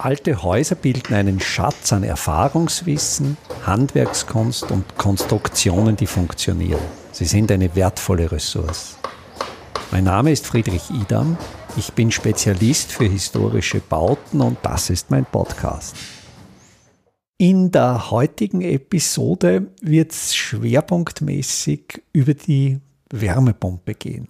Alte Häuser bilden einen Schatz an Erfahrungswissen, Handwerkskunst und Konstruktionen, die funktionieren. Sie sind eine wertvolle Ressource. Mein Name ist Friedrich Idam. Ich bin Spezialist für historische Bauten und das ist mein Podcast. In der heutigen Episode wird es schwerpunktmäßig über die Wärmepumpe gehen.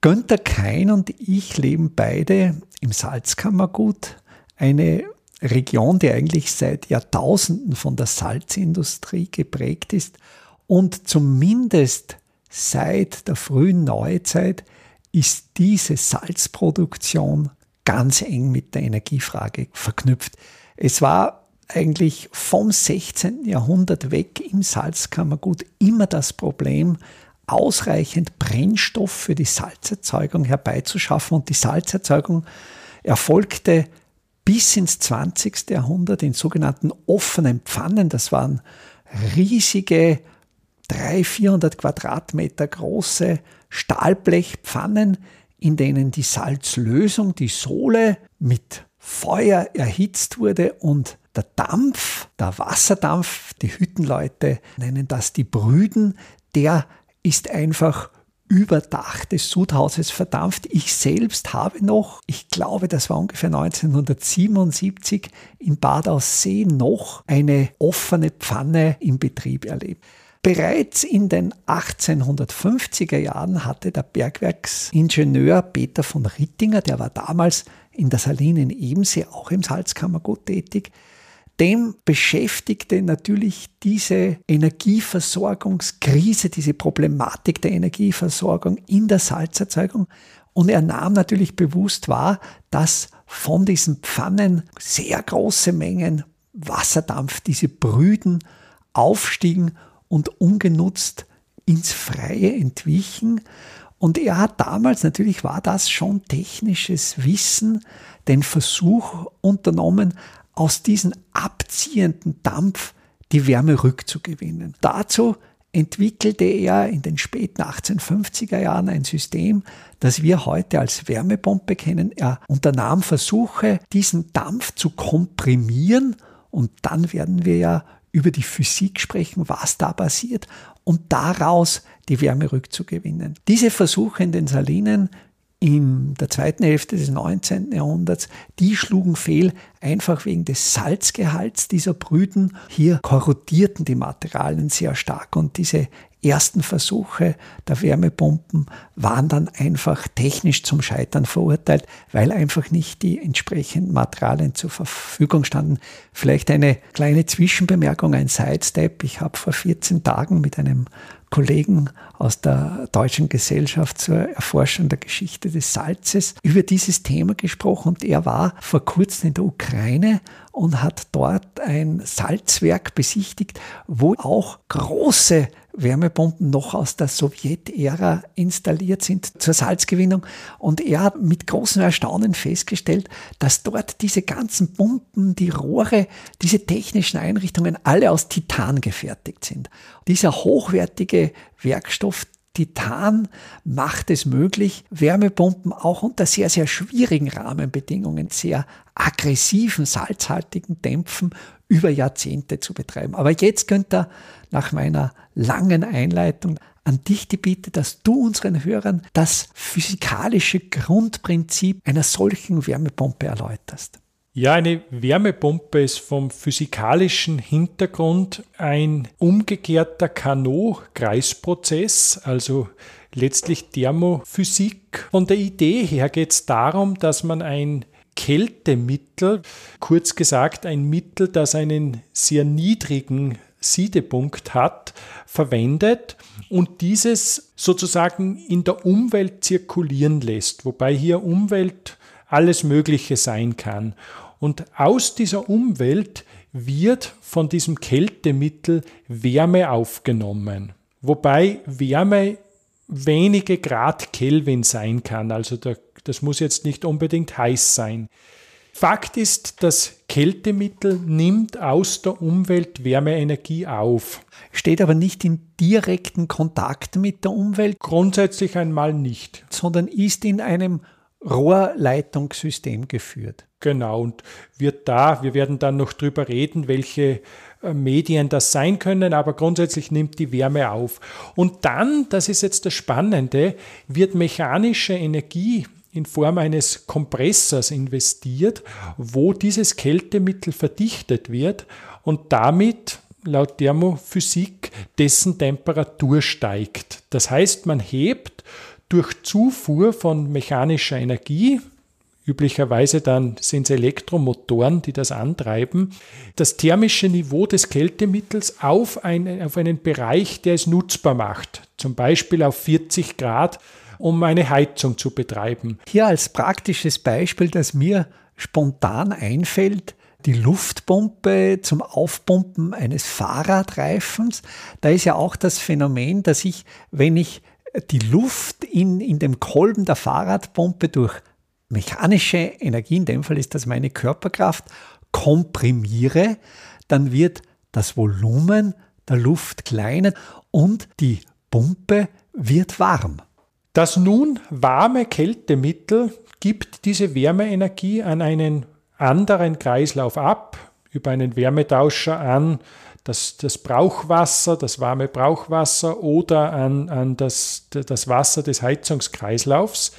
Günther Kein und ich leben beide im Salzkammergut eine Region, die eigentlich seit Jahrtausenden von der Salzindustrie geprägt ist und zumindest seit der frühen Neuzeit ist diese Salzproduktion ganz eng mit der Energiefrage verknüpft. Es war eigentlich vom 16. Jahrhundert weg im Salzkammergut immer das Problem, ausreichend Brennstoff für die Salzerzeugung herbeizuschaffen. Und die Salzerzeugung erfolgte bis ins 20. Jahrhundert in sogenannten offenen Pfannen. Das waren riesige, 300, 400 Quadratmeter große Stahlblechpfannen, in denen die Salzlösung, die Sohle, mit Feuer erhitzt wurde und der Dampf, der Wasserdampf, die Hüttenleute nennen das die Brüden, der ist einfach über Dach des Sudhauses verdampft. Ich selbst habe noch, ich glaube, das war ungefähr 1977 in Bad Aussee noch eine offene Pfanne im Betrieb erlebt. Bereits in den 1850er Jahren hatte der Bergwerksingenieur Peter von Rittinger, der war damals in der Saline in Ebensee auch im Salzkammergut tätig, dem beschäftigte natürlich diese Energieversorgungskrise, diese Problematik der Energieversorgung in der Salzerzeugung. Und er nahm natürlich bewusst wahr, dass von diesen Pfannen sehr große Mengen Wasserdampf, diese Brüden aufstiegen und ungenutzt ins Freie entwichen. Und er hat damals, natürlich war das schon technisches Wissen, den Versuch unternommen, aus diesem abziehenden Dampf die Wärme rückzugewinnen. Dazu entwickelte er in den späten 1850er Jahren ein System, das wir heute als Wärmepumpe kennen. Er unternahm Versuche, diesen Dampf zu komprimieren und dann werden wir ja über die Physik sprechen, was da passiert und daraus die Wärme rückzugewinnen. Diese Versuche in den Salinen in der zweiten Hälfte des 19. Jahrhunderts, die schlugen fehl, einfach wegen des Salzgehalts dieser Brüden. Hier korrodierten die Materialien sehr stark und diese ersten Versuche der Wärmepumpen waren dann einfach technisch zum Scheitern verurteilt, weil einfach nicht die entsprechenden Materialien zur Verfügung standen. Vielleicht eine kleine Zwischenbemerkung, ein Sidestep. Ich habe vor 14 Tagen mit einem Kollegen aus der Deutschen Gesellschaft zur Erforschung der Geschichte des Salzes über dieses Thema gesprochen und er war vor kurzem in der Ukraine und hat dort ein Salzwerk besichtigt, wo auch große Wärmepumpen noch aus der Sowjetära installiert sind zur Salzgewinnung. Und er hat mit großem Erstaunen festgestellt, dass dort diese ganzen Pumpen, die Rohre, diese technischen Einrichtungen alle aus Titan gefertigt sind. Dieser hochwertige Werkstoff, Titan macht es möglich, Wärmepumpen auch unter sehr, sehr schwierigen Rahmenbedingungen, sehr aggressiven, salzhaltigen Dämpfen über Jahrzehnte zu betreiben. Aber jetzt könnt nach meiner langen Einleitung an dich die Bitte, dass du unseren Hörern das physikalische Grundprinzip einer solchen Wärmepumpe erläuterst. Ja, eine Wärmepumpe ist vom physikalischen Hintergrund ein umgekehrter Carnot-Kreisprozess, also letztlich Thermophysik. Von der Idee her geht es darum, dass man ein Kältemittel, kurz gesagt ein Mittel, das einen sehr niedrigen Siedepunkt hat, verwendet und dieses sozusagen in der Umwelt zirkulieren lässt, wobei hier Umwelt alles Mögliche sein kann. Und aus dieser Umwelt wird von diesem Kältemittel Wärme aufgenommen. Wobei Wärme wenige Grad Kelvin sein kann. Also da, das muss jetzt nicht unbedingt heiß sein. Fakt ist, das Kältemittel nimmt aus der Umwelt Wärmeenergie auf. Steht aber nicht in direkten Kontakt mit der Umwelt. Grundsätzlich einmal nicht. Sondern ist in einem Rohrleitungssystem geführt. Genau, und wird da, wir werden dann noch drüber reden, welche äh, Medien das sein können, aber grundsätzlich nimmt die Wärme auf. Und dann, das ist jetzt das Spannende, wird mechanische Energie in Form eines Kompressors investiert, wo dieses Kältemittel verdichtet wird und damit laut Thermophysik dessen Temperatur steigt. Das heißt, man hebt durch Zufuhr von mechanischer Energie, üblicherweise dann sind es Elektromotoren, die das antreiben, das thermische Niveau des Kältemittels auf, ein, auf einen Bereich, der es nutzbar macht, zum Beispiel auf 40 Grad, um eine Heizung zu betreiben. Hier als praktisches Beispiel, das mir spontan einfällt, die Luftpumpe zum Aufpumpen eines Fahrradreifens. Da ist ja auch das Phänomen, dass ich, wenn ich die Luft in, in dem Kolben der Fahrradpumpe durch mechanische Energie, in dem Fall ist das meine Körperkraft, komprimiere, dann wird das Volumen der Luft kleiner und die Pumpe wird warm. Das nun warme Kältemittel gibt diese Wärmeenergie an einen anderen Kreislauf ab, über einen Wärmetauscher an das, das Brauchwasser, das warme Brauchwasser oder an, an das, das Wasser des Heizungskreislaufs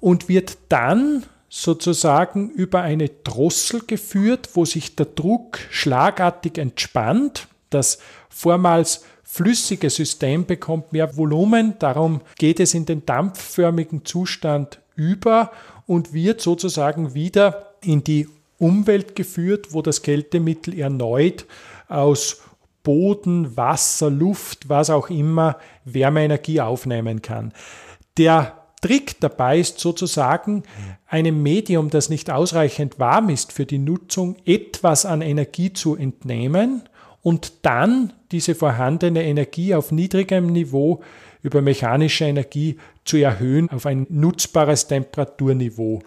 und wird dann sozusagen über eine Drossel geführt, wo sich der Druck schlagartig entspannt. Das vormals flüssige System bekommt mehr Volumen, darum geht es in den dampfförmigen Zustand über und wird sozusagen wieder in die Umwelt geführt, wo das Kältemittel erneut aus Boden, Wasser, Luft, was auch immer Wärmeenergie aufnehmen kann. Der Trick dabei ist sozusagen, einem Medium, das nicht ausreichend warm ist für die Nutzung, etwas an Energie zu entnehmen und dann diese vorhandene Energie auf niedrigem Niveau über mechanische Energie zu erhöhen auf ein nutzbares Temperaturniveau.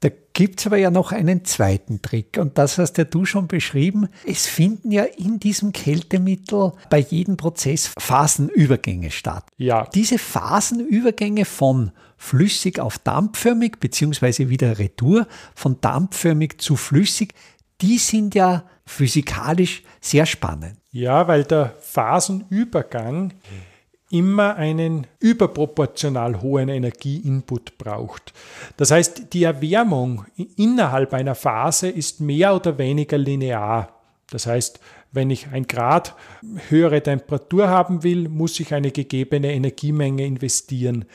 Da gibt es aber ja noch einen zweiten Trick und das hast ja du schon beschrieben. Es finden ja in diesem Kältemittel bei jedem Prozess Phasenübergänge statt. Ja. Diese Phasenübergänge von flüssig auf dampfförmig beziehungsweise wieder Retour von dampfförmig zu flüssig, die sind ja physikalisch sehr spannend. Ja, weil der Phasenübergang immer einen überproportional hohen Energieinput braucht. Das heißt, die Erwärmung innerhalb einer Phase ist mehr oder weniger linear. Das heißt, wenn ich ein Grad höhere Temperatur haben will, muss ich eine gegebene Energiemenge investieren.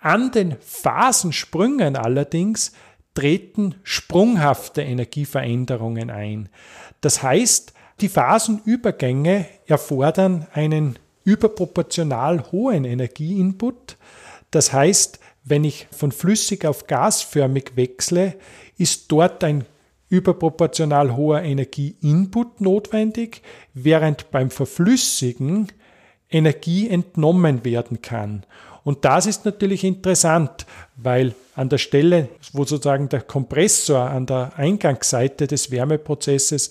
An den Phasensprüngen allerdings treten sprunghafte Energieveränderungen ein. Das heißt, die Phasenübergänge erfordern einen überproportional hohen Energieinput. Das heißt, wenn ich von flüssig auf gasförmig wechsle, ist dort ein überproportional hoher Energieinput notwendig, während beim Verflüssigen Energie entnommen werden kann. Und das ist natürlich interessant, weil an der Stelle, wo sozusagen der Kompressor an der Eingangsseite des Wärmeprozesses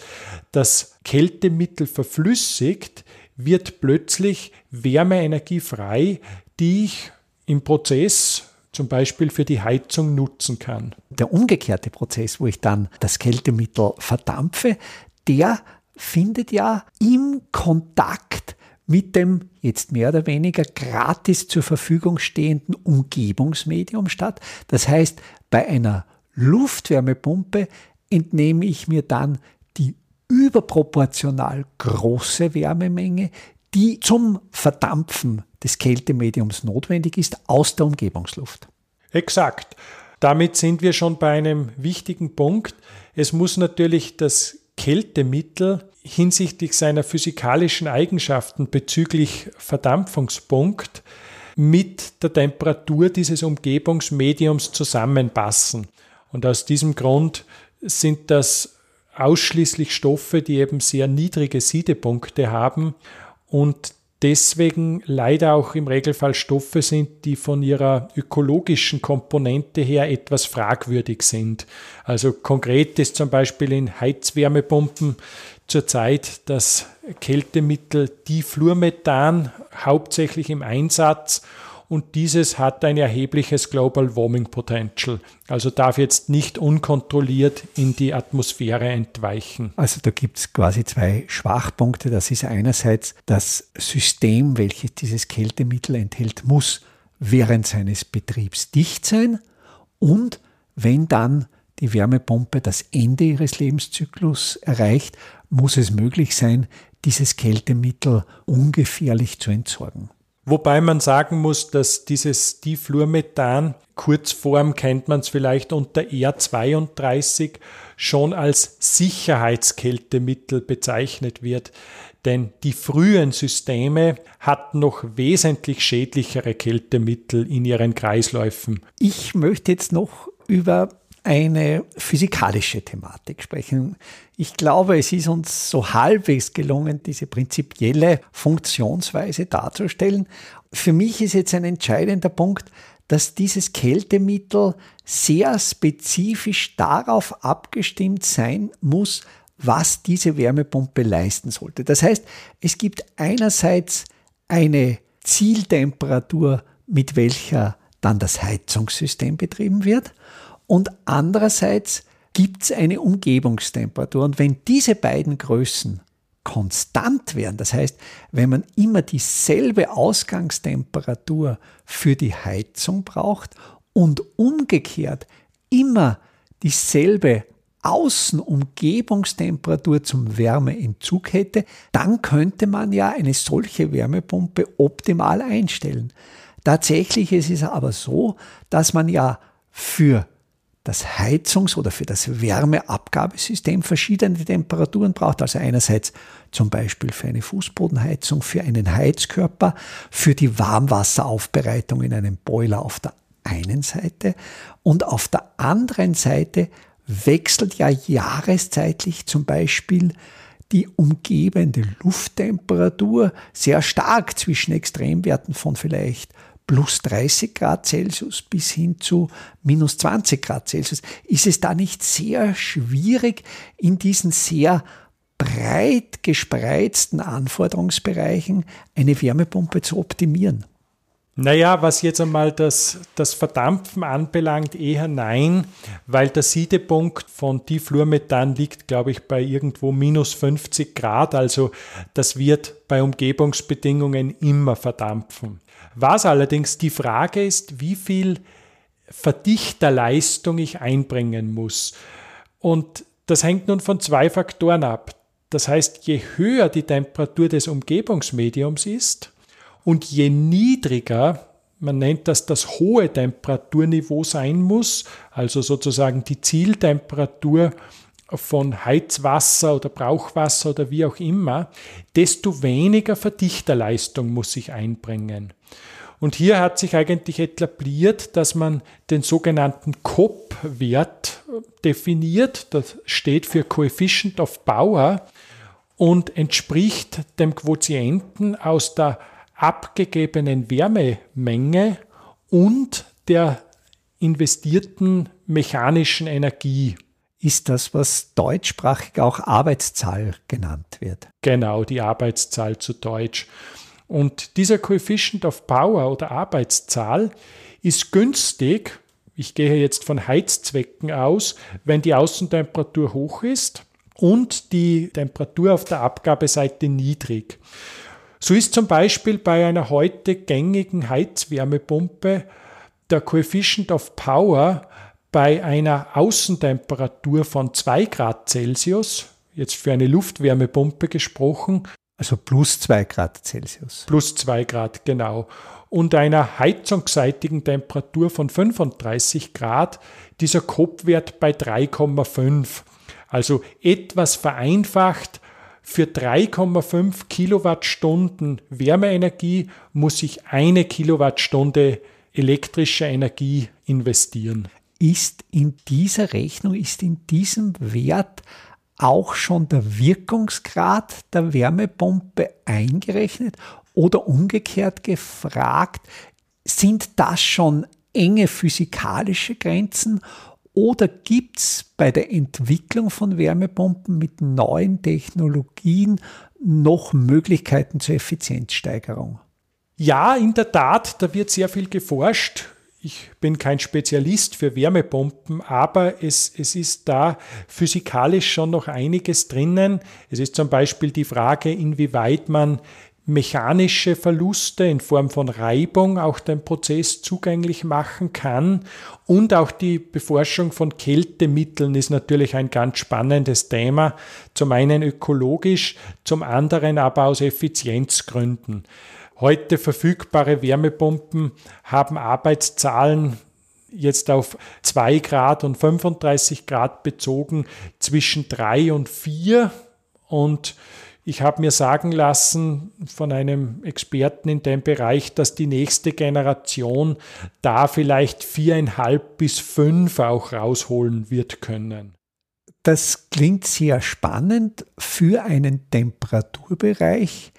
das Kältemittel verflüssigt, wird plötzlich Wärmeenergie frei, die ich im Prozess zum Beispiel für die Heizung nutzen kann. Der umgekehrte Prozess, wo ich dann das Kältemittel verdampfe, der findet ja im Kontakt mit dem jetzt mehr oder weniger gratis zur Verfügung stehenden Umgebungsmedium statt. Das heißt, bei einer Luftwärmepumpe entnehme ich mir dann die überproportional große Wärmemenge, die zum Verdampfen des Kältemediums notwendig ist, aus der Umgebungsluft. Exakt. Damit sind wir schon bei einem wichtigen Punkt. Es muss natürlich das Kältemittel hinsichtlich seiner physikalischen Eigenschaften bezüglich Verdampfungspunkt mit der Temperatur dieses Umgebungsmediums zusammenpassen. Und aus diesem Grund sind das ausschließlich Stoffe, die eben sehr niedrige Siedepunkte haben und deswegen leider auch im Regelfall Stoffe sind, die von ihrer ökologischen Komponente her etwas fragwürdig sind. Also konkret ist zum Beispiel in Heizwärmepumpen zurzeit das Kältemittel Difluormethan hauptsächlich im Einsatz und dieses hat ein erhebliches Global Warming Potential, also darf jetzt nicht unkontrolliert in die Atmosphäre entweichen. Also da gibt es quasi zwei Schwachpunkte. Das ist einerseits das System, welches dieses Kältemittel enthält, muss während seines Betriebs dicht sein und wenn dann die Wärmepumpe das Ende ihres Lebenszyklus erreicht, muss es möglich sein, dieses Kältemittel ungefährlich zu entsorgen. Wobei man sagen muss, dass dieses Difluormethan, Kurzform kennt man es vielleicht unter R32, schon als Sicherheitskältemittel bezeichnet wird. Denn die frühen Systeme hatten noch wesentlich schädlichere Kältemittel in ihren Kreisläufen. Ich möchte jetzt noch über eine physikalische Thematik sprechen. Ich glaube, es ist uns so halbwegs gelungen, diese prinzipielle Funktionsweise darzustellen. Für mich ist jetzt ein entscheidender Punkt, dass dieses Kältemittel sehr spezifisch darauf abgestimmt sein muss, was diese Wärmepumpe leisten sollte. Das heißt, es gibt einerseits eine Zieltemperatur, mit welcher dann das Heizungssystem betrieben wird und andererseits gibt es eine Umgebungstemperatur. Und wenn diese beiden Größen konstant wären, das heißt, wenn man immer dieselbe Ausgangstemperatur für die Heizung braucht und umgekehrt immer dieselbe Außenumgebungstemperatur zum Wärmeentzug hätte, dann könnte man ja eine solche Wärmepumpe optimal einstellen. Tatsächlich ist es aber so, dass man ja für das Heizungs- oder für das Wärmeabgabesystem verschiedene Temperaturen braucht. Also einerseits zum Beispiel für eine Fußbodenheizung, für einen Heizkörper, für die Warmwasseraufbereitung in einem Boiler auf der einen Seite und auf der anderen Seite wechselt ja jahreszeitlich zum Beispiel die umgebende Lufttemperatur sehr stark zwischen Extremwerten von vielleicht plus 30 Grad Celsius bis hin zu minus 20 Grad Celsius. Ist es da nicht sehr schwierig, in diesen sehr breit gespreizten Anforderungsbereichen eine Wärmepumpe zu optimieren? Naja, was jetzt einmal das, das Verdampfen anbelangt, eher nein, weil der Siedepunkt von Difluormethan liegt, glaube ich, bei irgendwo minus 50 Grad. Also das wird bei Umgebungsbedingungen immer verdampfen. Was allerdings die Frage ist, wie viel Verdichterleistung ich einbringen muss. Und das hängt nun von zwei Faktoren ab. Das heißt, je höher die Temperatur des Umgebungsmediums ist und je niedriger, man nennt das das hohe Temperaturniveau sein muss, also sozusagen die Zieltemperatur von Heizwasser oder Brauchwasser oder wie auch immer, desto weniger Verdichterleistung muss ich einbringen. Und hier hat sich eigentlich etabliert, dass man den sogenannten COP-Wert definiert. Das steht für Coefficient of Power und entspricht dem Quotienten aus der abgegebenen Wärmemenge und der investierten mechanischen Energie ist das, was deutschsprachig auch Arbeitszahl genannt wird. Genau, die Arbeitszahl zu Deutsch. Und dieser Coefficient of Power oder Arbeitszahl ist günstig, ich gehe jetzt von Heizzwecken aus, wenn die Außentemperatur hoch ist und die Temperatur auf der Abgabeseite niedrig. So ist zum Beispiel bei einer heute gängigen Heizwärmepumpe der Coefficient of Power bei einer Außentemperatur von 2 Grad Celsius, jetzt für eine Luftwärmepumpe gesprochen. Also plus 2 Grad Celsius. Plus 2 Grad, genau. Und einer heizungsseitigen Temperatur von 35 Grad, dieser Kopfwert bei 3,5. Also etwas vereinfacht, für 3,5 Kilowattstunden Wärmeenergie muss ich eine Kilowattstunde elektrische Energie investieren ist in dieser Rechnung, ist in diesem Wert auch schon der Wirkungsgrad der Wärmepumpe eingerechnet oder umgekehrt gefragt, sind das schon enge physikalische Grenzen oder gibt es bei der Entwicklung von Wärmepumpen mit neuen Technologien noch Möglichkeiten zur Effizienzsteigerung? Ja, in der Tat, da wird sehr viel geforscht. Ich bin kein Spezialist für Wärmepumpen, aber es, es ist da physikalisch schon noch einiges drinnen. Es ist zum Beispiel die Frage, inwieweit man mechanische Verluste in Form von Reibung auch den Prozess zugänglich machen kann. Und auch die Beforschung von Kältemitteln ist natürlich ein ganz spannendes Thema. Zum einen ökologisch, zum anderen aber aus Effizienzgründen. Heute verfügbare Wärmepumpen haben Arbeitszahlen jetzt auf 2 Grad und 35 Grad bezogen zwischen 3 und 4 und ich habe mir sagen lassen von einem Experten in dem Bereich, dass die nächste Generation da vielleicht viereinhalb bis fünf auch rausholen wird können. Das klingt sehr spannend für einen Temperaturbereich,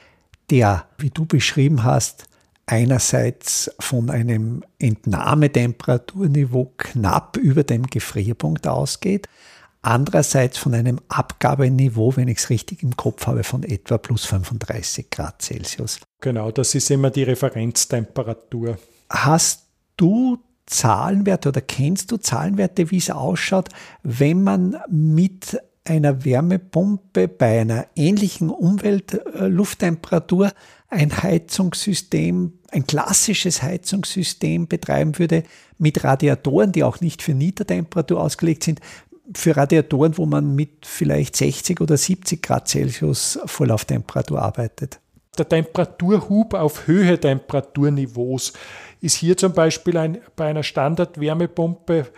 der, wie du beschrieben hast, einerseits von einem Entnahmetemperaturniveau knapp über dem Gefrierpunkt ausgeht, andererseits von einem Abgabeniveau, wenn ich es richtig im Kopf habe, von etwa plus 35 Grad Celsius. Genau, das ist immer die Referenztemperatur. Hast du Zahlenwerte oder kennst du Zahlenwerte, wie es ausschaut, wenn man mit einer Wärmepumpe bei einer ähnlichen Umweltlufttemperatur ein Heizungssystem, ein klassisches Heizungssystem betreiben würde mit Radiatoren, die auch nicht für Niedertemperatur ausgelegt sind, für Radiatoren, wo man mit vielleicht 60 oder 70 Grad Celsius Vorlauftemperatur arbeitet. Der Temperaturhub auf Höhe Temperaturniveaus ist hier zum Beispiel ein, bei einer Standardwärmepumpe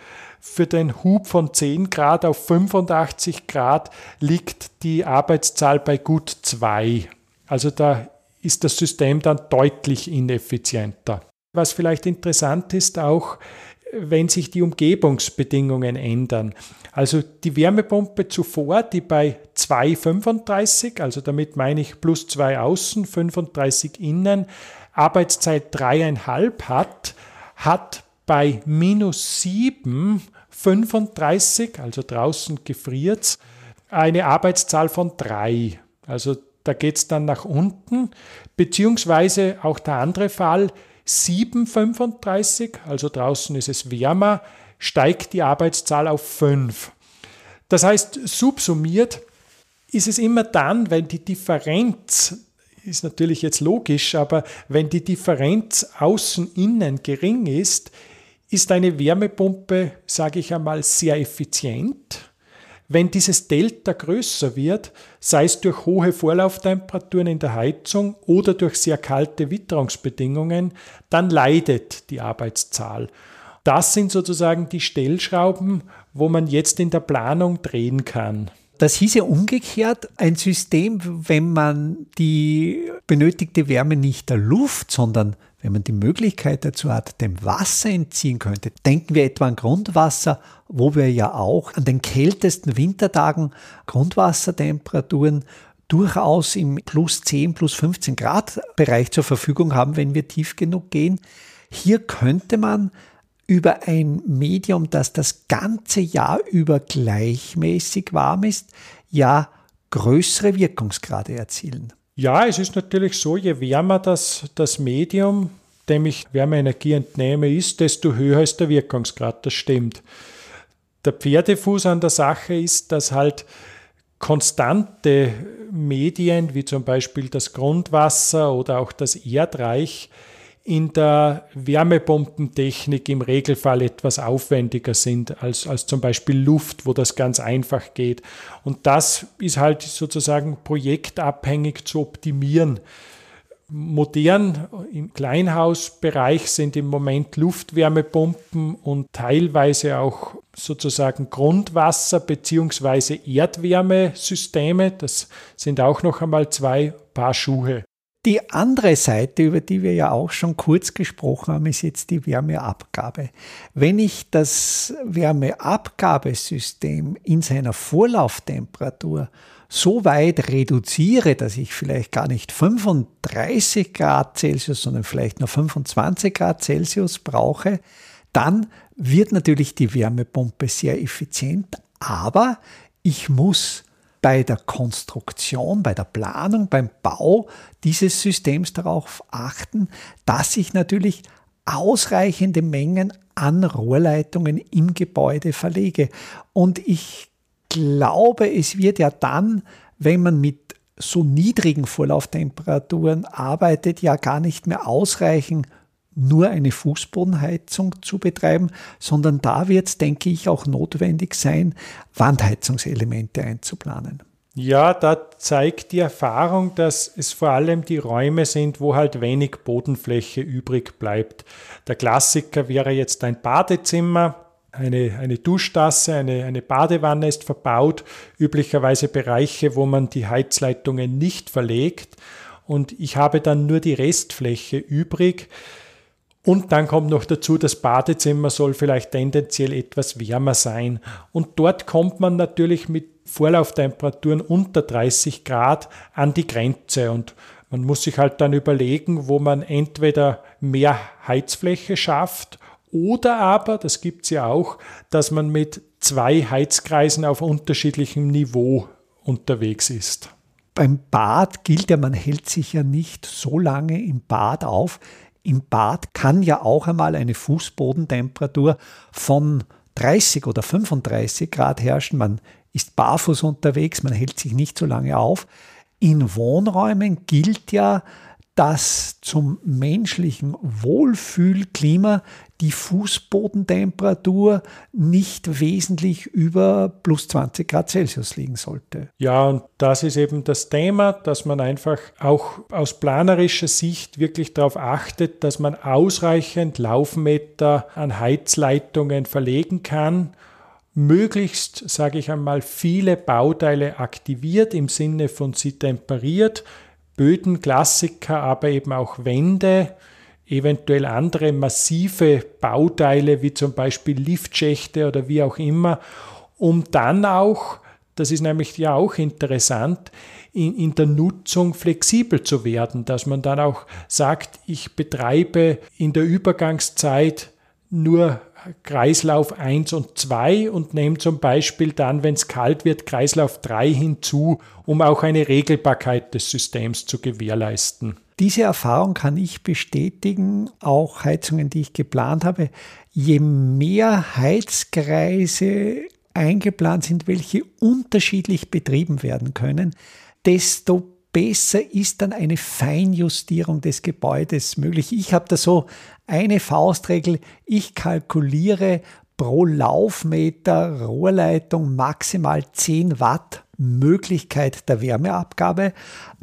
für den Hub von 10 Grad auf 85 Grad liegt die Arbeitszahl bei gut 2. Also da ist das System dann deutlich ineffizienter. Was vielleicht interessant ist auch, wenn sich die Umgebungsbedingungen ändern. Also die Wärmepumpe zuvor, die bei 2,35, also damit meine ich plus 2 außen, 35 innen, Arbeitszeit 3,5 hat, hat bei minus 7, 35, also draußen gefriert eine Arbeitszahl von 3. Also da geht es dann nach unten, beziehungsweise auch der andere Fall, 7,35, also draußen ist es wärmer, steigt die Arbeitszahl auf 5. Das heißt, subsumiert ist es immer dann, wenn die Differenz, ist natürlich jetzt logisch, aber wenn die Differenz außen-innen gering ist, ist eine Wärmepumpe, sage ich einmal, sehr effizient wenn dieses Delta größer wird, sei es durch hohe Vorlauftemperaturen in der Heizung oder durch sehr kalte Witterungsbedingungen, dann leidet die Arbeitszahl. Das sind sozusagen die Stellschrauben, wo man jetzt in der Planung drehen kann. Das hieße umgekehrt ein System, wenn man die benötigte Wärme nicht der Luft, sondern wenn man die Möglichkeit dazu hat, dem Wasser entziehen könnte. Denken wir etwa an Grundwasser, wo wir ja auch an den kältesten Wintertagen Grundwassertemperaturen durchaus im plus 10, plus 15 Grad Bereich zur Verfügung haben, wenn wir tief genug gehen. Hier könnte man über ein Medium, das das ganze Jahr über gleichmäßig warm ist, ja größere Wirkungsgrade erzielen. Ja, es ist natürlich so, je wärmer das, das Medium, dem ich Wärmeenergie entnehme, ist, desto höher ist der Wirkungsgrad. Das stimmt. Der Pferdefuß an der Sache ist, dass halt konstante Medien wie zum Beispiel das Grundwasser oder auch das Erdreich in der Wärmepumpentechnik im Regelfall etwas aufwendiger sind als, als zum Beispiel Luft, wo das ganz einfach geht. Und das ist halt sozusagen projektabhängig zu optimieren. Modern im Kleinhausbereich sind im Moment Luftwärmepumpen und teilweise auch sozusagen Grundwasser- bzw. Erdwärmesysteme. Das sind auch noch einmal zwei Paar Schuhe. Die andere Seite, über die wir ja auch schon kurz gesprochen haben, ist jetzt die Wärmeabgabe. Wenn ich das Wärmeabgabesystem in seiner Vorlauftemperatur so weit reduziere, dass ich vielleicht gar nicht 35 Grad Celsius, sondern vielleicht nur 25 Grad Celsius brauche, dann wird natürlich die Wärmepumpe sehr effizient, aber ich muss bei der Konstruktion, bei der Planung, beim Bau dieses Systems darauf achten, dass ich natürlich ausreichende Mengen an Rohrleitungen im Gebäude verlege. Und ich glaube, es wird ja dann, wenn man mit so niedrigen Vorlauftemperaturen arbeitet, ja gar nicht mehr ausreichen, nur eine Fußbodenheizung zu betreiben, sondern da wird es, denke ich, auch notwendig sein, Wandheizungselemente einzuplanen. Ja, da zeigt die Erfahrung, dass es vor allem die Räume sind, wo halt wenig Bodenfläche übrig bleibt. Der Klassiker wäre jetzt ein Badezimmer, eine, eine Duschtasse, eine, eine Badewanne ist verbaut, üblicherweise Bereiche, wo man die Heizleitungen nicht verlegt. Und ich habe dann nur die Restfläche übrig. Und dann kommt noch dazu, das Badezimmer soll vielleicht tendenziell etwas wärmer sein. Und dort kommt man natürlich mit Vorlauftemperaturen unter 30 Grad an die Grenze. Und man muss sich halt dann überlegen, wo man entweder mehr Heizfläche schafft oder aber, das gibt es ja auch, dass man mit zwei Heizkreisen auf unterschiedlichem Niveau unterwegs ist. Beim Bad gilt ja, man hält sich ja nicht so lange im Bad auf. Im Bad kann ja auch einmal eine Fußbodentemperatur von 30 oder 35 Grad herrschen. Man ist barfuß unterwegs, man hält sich nicht so lange auf. In Wohnräumen gilt ja, dass zum menschlichen Wohlfühlklima die Fußbodentemperatur nicht wesentlich über plus 20 Grad Celsius liegen sollte. Ja, und das ist eben das Thema, dass man einfach auch aus planerischer Sicht wirklich darauf achtet, dass man ausreichend Laufmeter an Heizleitungen verlegen kann möglichst, sage ich einmal, viele Bauteile aktiviert im Sinne von sie temperiert, Böden, Klassiker, aber eben auch Wände, eventuell andere massive Bauteile wie zum Beispiel Liftschächte oder wie auch immer, um dann auch, das ist nämlich ja auch interessant, in, in der Nutzung flexibel zu werden, dass man dann auch sagt, ich betreibe in der Übergangszeit nur Kreislauf 1 und 2 und nehme zum Beispiel dann, wenn es kalt wird, Kreislauf 3 hinzu, um auch eine Regelbarkeit des Systems zu gewährleisten. Diese Erfahrung kann ich bestätigen, auch Heizungen, die ich geplant habe. Je mehr Heizkreise eingeplant sind, welche unterschiedlich betrieben werden können, desto besser ist dann eine Feinjustierung des Gebäudes möglich. Ich habe da so eine Faustregel, ich kalkuliere pro Laufmeter Rohrleitung maximal 10 Watt Möglichkeit der Wärmeabgabe.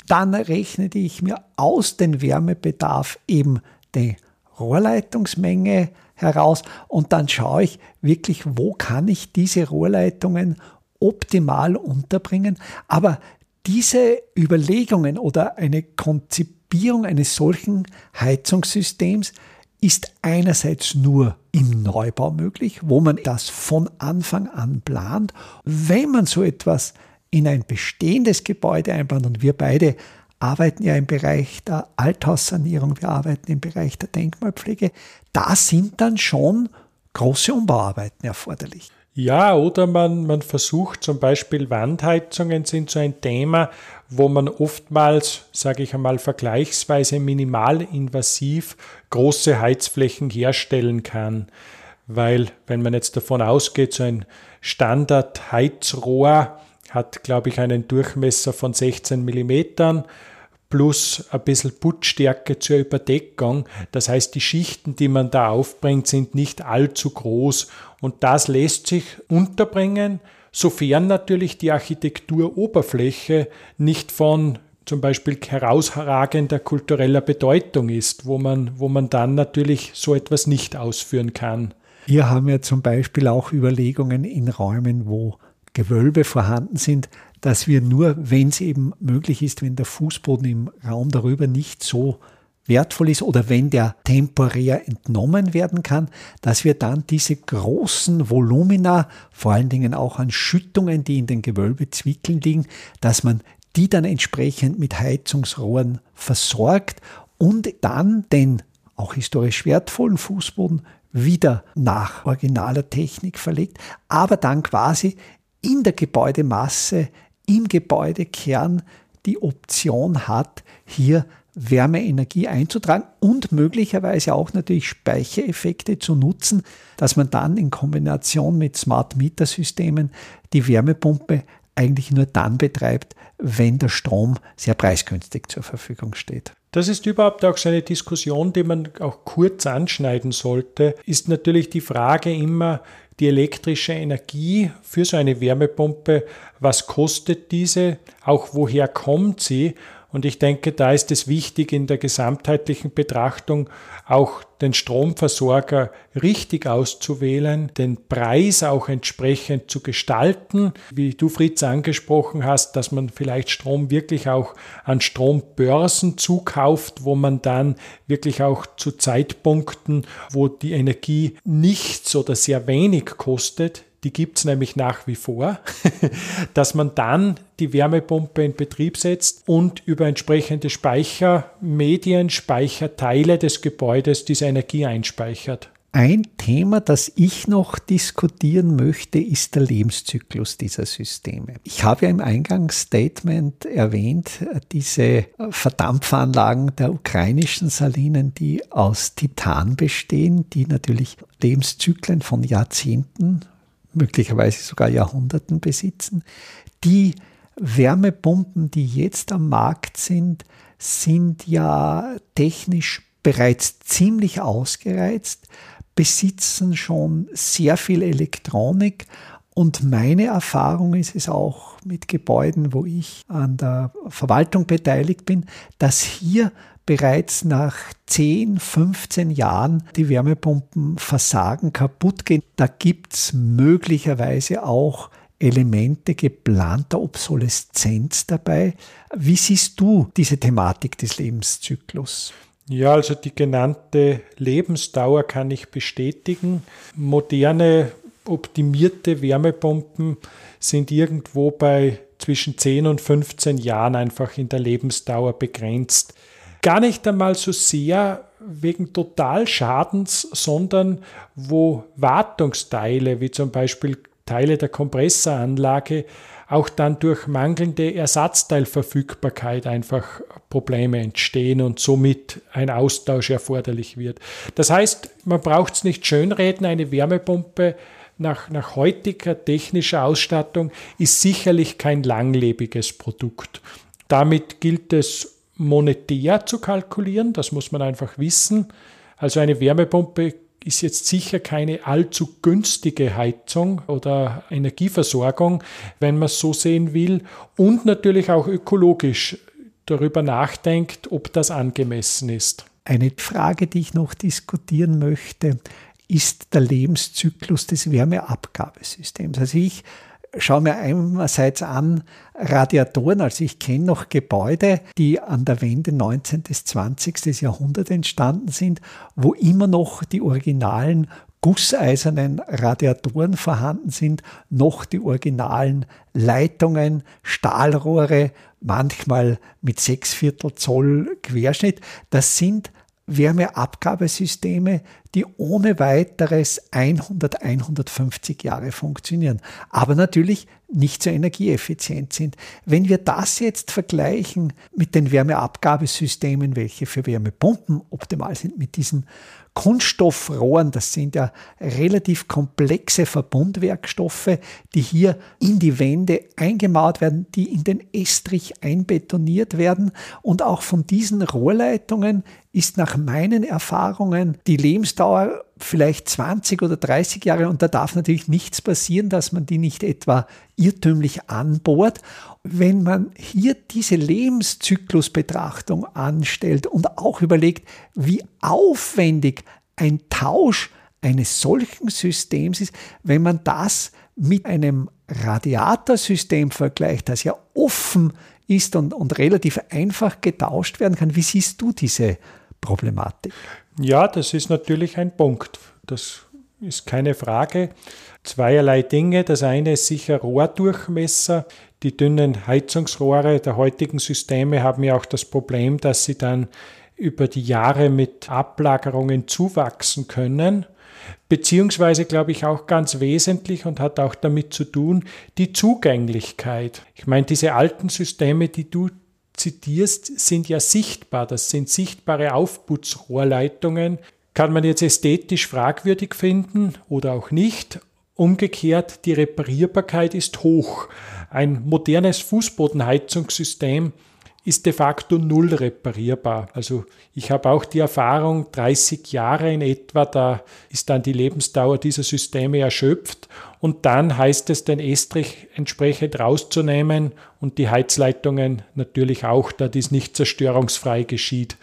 Dann rechne ich mir aus dem Wärmebedarf eben die Rohrleitungsmenge heraus und dann schaue ich wirklich, wo kann ich diese Rohrleitungen optimal unterbringen. Aber diese Überlegungen oder eine Konzipierung eines solchen Heizungssystems ist einerseits nur im Neubau möglich, wo man das von Anfang an plant. Wenn man so etwas in ein bestehendes Gebäude einplant und wir beide arbeiten ja im Bereich der Althaussanierung, wir arbeiten im Bereich der Denkmalpflege, da sind dann schon große Umbauarbeiten erforderlich. Ja, oder man, man versucht zum Beispiel Wandheizungen sind so ein Thema, wo man oftmals, sage ich einmal, vergleichsweise minimalinvasiv große Heizflächen herstellen kann. Weil, wenn man jetzt davon ausgeht, so ein Standard-Heizrohr hat, glaube ich, einen Durchmesser von 16 Millimetern plus ein bisschen Putzstärke zur Überdeckung. Das heißt, die Schichten, die man da aufbringt, sind nicht allzu groß und das lässt sich unterbringen, sofern natürlich die Architekturoberfläche nicht von zum Beispiel herausragender kultureller Bedeutung ist, wo man, wo man dann natürlich so etwas nicht ausführen kann. Wir haben ja zum Beispiel auch Überlegungen in Räumen, wo Gewölbe vorhanden sind, dass wir nur, wenn es eben möglich ist, wenn der Fußboden im Raum darüber nicht so wertvoll ist oder wenn der temporär entnommen werden kann, dass wir dann diese großen Volumina, vor allen Dingen auch an Schüttungen, die in den Gewölbezwickeln liegen, dass man die dann entsprechend mit Heizungsrohren versorgt und dann den auch historisch wertvollen Fußboden wieder nach originaler Technik verlegt, aber dann quasi in der Gebäudemasse im Gebäudekern die Option hat, hier Wärmeenergie einzutragen und möglicherweise auch natürlich Speichereffekte zu nutzen, dass man dann in Kombination mit Smart Meter Systemen die Wärmepumpe eigentlich nur dann betreibt, wenn der Strom sehr preisgünstig zur Verfügung steht. Das ist überhaupt auch so eine Diskussion, die man auch kurz anschneiden sollte, ist natürlich die Frage immer, die elektrische Energie für so eine Wärmepumpe, was kostet diese, auch woher kommt sie und ich denke, da ist es wichtig, in der gesamtheitlichen Betrachtung auch den Stromversorger richtig auszuwählen, den Preis auch entsprechend zu gestalten. Wie du, Fritz, angesprochen hast, dass man vielleicht Strom wirklich auch an Strombörsen zukauft, wo man dann wirklich auch zu Zeitpunkten, wo die Energie nichts oder sehr wenig kostet, die gibt es nämlich nach wie vor, dass man dann die Wärmepumpe in Betrieb setzt und über entsprechende Speichermedien, Speicherteile des Gebäudes diese Energie einspeichert. Ein Thema, das ich noch diskutieren möchte, ist der Lebenszyklus dieser Systeme. Ich habe ja im Eingangsstatement erwähnt, diese Verdampfanlagen der ukrainischen Salinen, die aus Titan bestehen, die natürlich Lebenszyklen von Jahrzehnten möglicherweise sogar Jahrhunderten besitzen. Die Wärmepumpen, die jetzt am Markt sind, sind ja technisch bereits ziemlich ausgereizt, besitzen schon sehr viel Elektronik und meine Erfahrung ist es auch mit Gebäuden, wo ich an der Verwaltung beteiligt bin, dass hier bereits nach 10, 15 Jahren die Wärmepumpen versagen, kaputt gehen. Da gibt es möglicherweise auch Elemente geplanter Obsoleszenz dabei. Wie siehst du diese Thematik des Lebenszyklus? Ja, also die genannte Lebensdauer kann ich bestätigen. Moderne optimierte Wärmepumpen sind irgendwo bei zwischen 10 und 15 Jahren einfach in der Lebensdauer begrenzt gar nicht einmal so sehr wegen Totalschadens, sondern wo Wartungsteile, wie zum Beispiel Teile der Kompressoranlage, auch dann durch mangelnde Ersatzteilverfügbarkeit einfach Probleme entstehen und somit ein Austausch erforderlich wird. Das heißt, man braucht es nicht schönreden, eine Wärmepumpe nach, nach heutiger technischer Ausstattung ist sicherlich kein langlebiges Produkt. Damit gilt es monetär zu kalkulieren, das muss man einfach wissen. Also eine Wärmepumpe ist jetzt sicher keine allzu günstige Heizung oder Energieversorgung, wenn man es so sehen will. Und natürlich auch ökologisch darüber nachdenkt, ob das angemessen ist. Eine Frage, die ich noch diskutieren möchte, ist der Lebenszyklus des Wärmeabgabesystems. Also ich schaue mir einerseits an Radiatoren, also ich kenne noch Gebäude, die an der Wende 19. bis 20. Jahrhundert entstanden sind, wo immer noch die originalen gusseisernen Radiatoren vorhanden sind, noch die originalen Leitungen, Stahlrohre, manchmal mit sechs Viertel Zoll Querschnitt. Das sind Wärmeabgabesysteme, die ohne weiteres 100, 150 Jahre funktionieren, aber natürlich nicht so energieeffizient sind. Wenn wir das jetzt vergleichen mit den Wärmeabgabesystemen, welche für Wärmepumpen optimal sind, mit diesen Kunststoffrohren, das sind ja relativ komplexe Verbundwerkstoffe, die hier in die Wände eingemauert werden, die in den Estrich einbetoniert werden. Und auch von diesen Rohrleitungen ist nach meinen Erfahrungen die Lebensdauer vielleicht 20 oder 30 Jahre und da darf natürlich nichts passieren, dass man die nicht etwa irrtümlich anbohrt. Wenn man hier diese Lebenszyklusbetrachtung anstellt und auch überlegt, wie aufwendig ein Tausch eines solchen Systems ist, wenn man das mit einem Radiatorsystem vergleicht, das ja offen ist und, und relativ einfach getauscht werden kann. Wie siehst du diese Problematik? Ja, das ist natürlich ein Punkt. Das ist keine Frage. Zweierlei Dinge. Das eine ist sicher Rohrdurchmesser. Die dünnen Heizungsrohre der heutigen Systeme haben ja auch das Problem, dass sie dann über die Jahre mit Ablagerungen zuwachsen können. beziehungsweise glaube ich auch ganz wesentlich und hat auch damit zu tun, die Zugänglichkeit. Ich meine, diese alten Systeme, die du zitierst, sind ja sichtbar. Das sind sichtbare Aufputzrohrleitungen. Kann man jetzt ästhetisch fragwürdig finden oder auch nicht. Umgekehrt, die Reparierbarkeit ist hoch. Ein modernes Fußbodenheizungssystem ist de facto null reparierbar. Also ich habe auch die Erfahrung, 30 Jahre in etwa, da ist dann die Lebensdauer dieser Systeme erschöpft und dann heißt es, den Estrich entsprechend rauszunehmen und die Heizleitungen natürlich auch, da dies nicht zerstörungsfrei geschieht.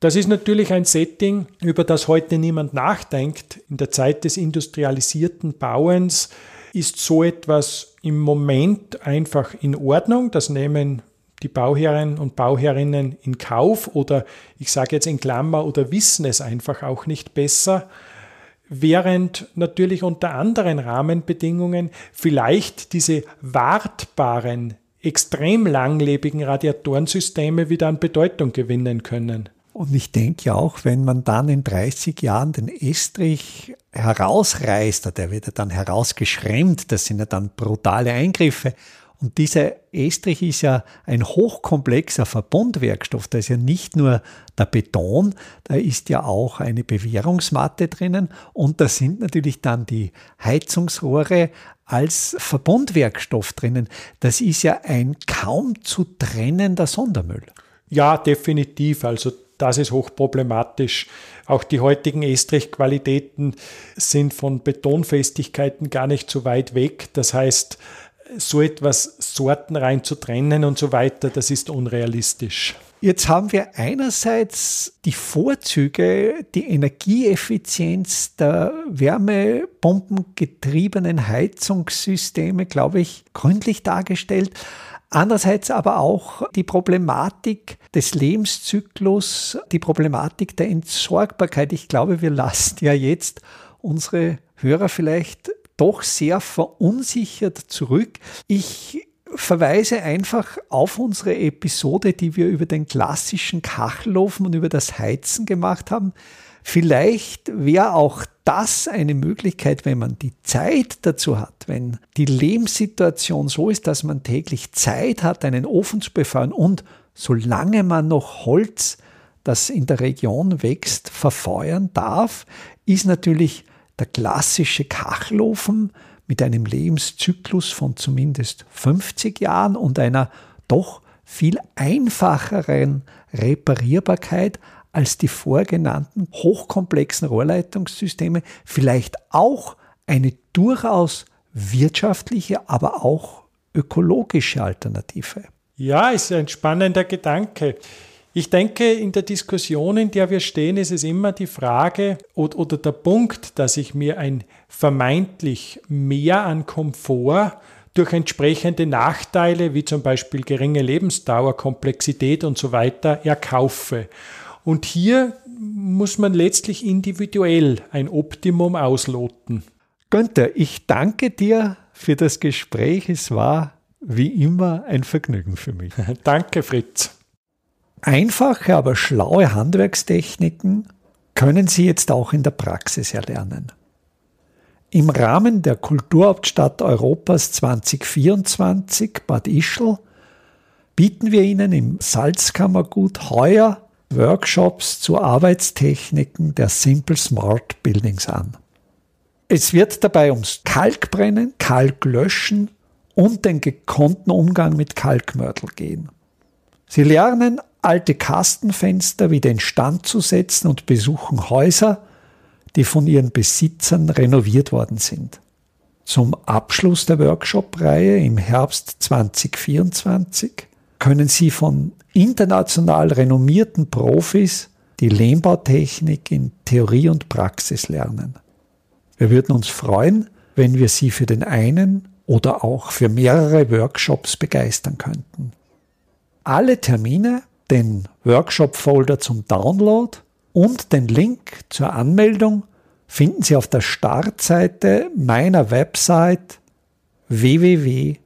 Das ist natürlich ein Setting, über das heute niemand nachdenkt. In der Zeit des industrialisierten Bauens ist so etwas im Moment einfach in Ordnung. Das nehmen die Bauherren und Bauherrinnen in Kauf oder ich sage jetzt in Klammer oder wissen es einfach auch nicht besser, während natürlich unter anderen Rahmenbedingungen vielleicht diese wartbaren, extrem langlebigen Radiatorensysteme wieder an Bedeutung gewinnen können. Und ich denke auch, wenn man dann in 30 Jahren den Estrich herausreißt, der wird ja dann herausgeschremmt, das sind ja dann brutale Eingriffe. Und dieser Estrich ist ja ein hochkomplexer Verbundwerkstoff. Da ist ja nicht nur der Beton, da ist ja auch eine Bewährungsmatte drinnen und da sind natürlich dann die Heizungsrohre als Verbundwerkstoff drinnen. Das ist ja ein kaum zu trennender Sondermüll. Ja, definitiv. Also das ist hochproblematisch. Auch die heutigen Estrichqualitäten sind von Betonfestigkeiten gar nicht so weit weg. Das heißt, so etwas sortenrein zu trennen und so weiter, das ist unrealistisch. Jetzt haben wir einerseits die Vorzüge, die Energieeffizienz der wärmepumpengetriebenen Heizungssysteme, glaube ich, gründlich dargestellt. Andererseits aber auch die Problematik des Lebenszyklus, die Problematik der Entsorgbarkeit. Ich glaube, wir lassen ja jetzt unsere Hörer vielleicht doch sehr verunsichert zurück. Ich verweise einfach auf unsere Episode, die wir über den klassischen Kachelofen und über das Heizen gemacht haben. Vielleicht wäre auch das eine Möglichkeit, wenn man die Zeit dazu hat, wenn die Lebenssituation so ist, dass man täglich Zeit hat, einen Ofen zu befeuern und solange man noch Holz, das in der Region wächst, verfeuern darf, ist natürlich der klassische Kachelofen mit einem Lebenszyklus von zumindest 50 Jahren und einer doch viel einfacheren Reparierbarkeit als die vorgenannten hochkomplexen Rohrleitungssysteme, vielleicht auch eine durchaus wirtschaftliche, aber auch ökologische Alternative. Ja, ist ein spannender Gedanke. Ich denke, in der Diskussion, in der wir stehen, ist es immer die Frage oder, der Punkt, dass ich mir ein vermeintlich mehr an Komfort durch entsprechende Nachteile, wie zum Beispiel geringe Lebensdauer, Komplexität und so weiter, erkaufe. Und hier muss man letztlich individuell ein Optimum ausloten. Günther, ich danke dir für das Gespräch. Es war wie immer ein Vergnügen für mich. danke, Fritz. Einfache, aber schlaue Handwerkstechniken können Sie jetzt auch in der Praxis erlernen. Im Rahmen der Kulturhauptstadt Europas 2024 Bad Ischl bieten wir Ihnen im Salzkammergut heuer Workshops zu Arbeitstechniken der Simple Smart Buildings an. Es wird dabei ums Kalkbrennen, Kalklöschen und den gekonnten Umgang mit Kalkmörtel gehen. Sie lernen alte Kastenfenster wieder instand zu setzen und besuchen Häuser, die von ihren Besitzern renoviert worden sind. Zum Abschluss der Workshop-Reihe im Herbst 2024 können Sie von international renommierten Profis die Lehmbautechnik in Theorie und Praxis lernen. Wir würden uns freuen, wenn wir Sie für den einen oder auch für mehrere Workshops begeistern könnten. Alle Termine den Workshop-Folder zum Download und den Link zur Anmeldung finden Sie auf der Startseite meiner Website www.idam.at.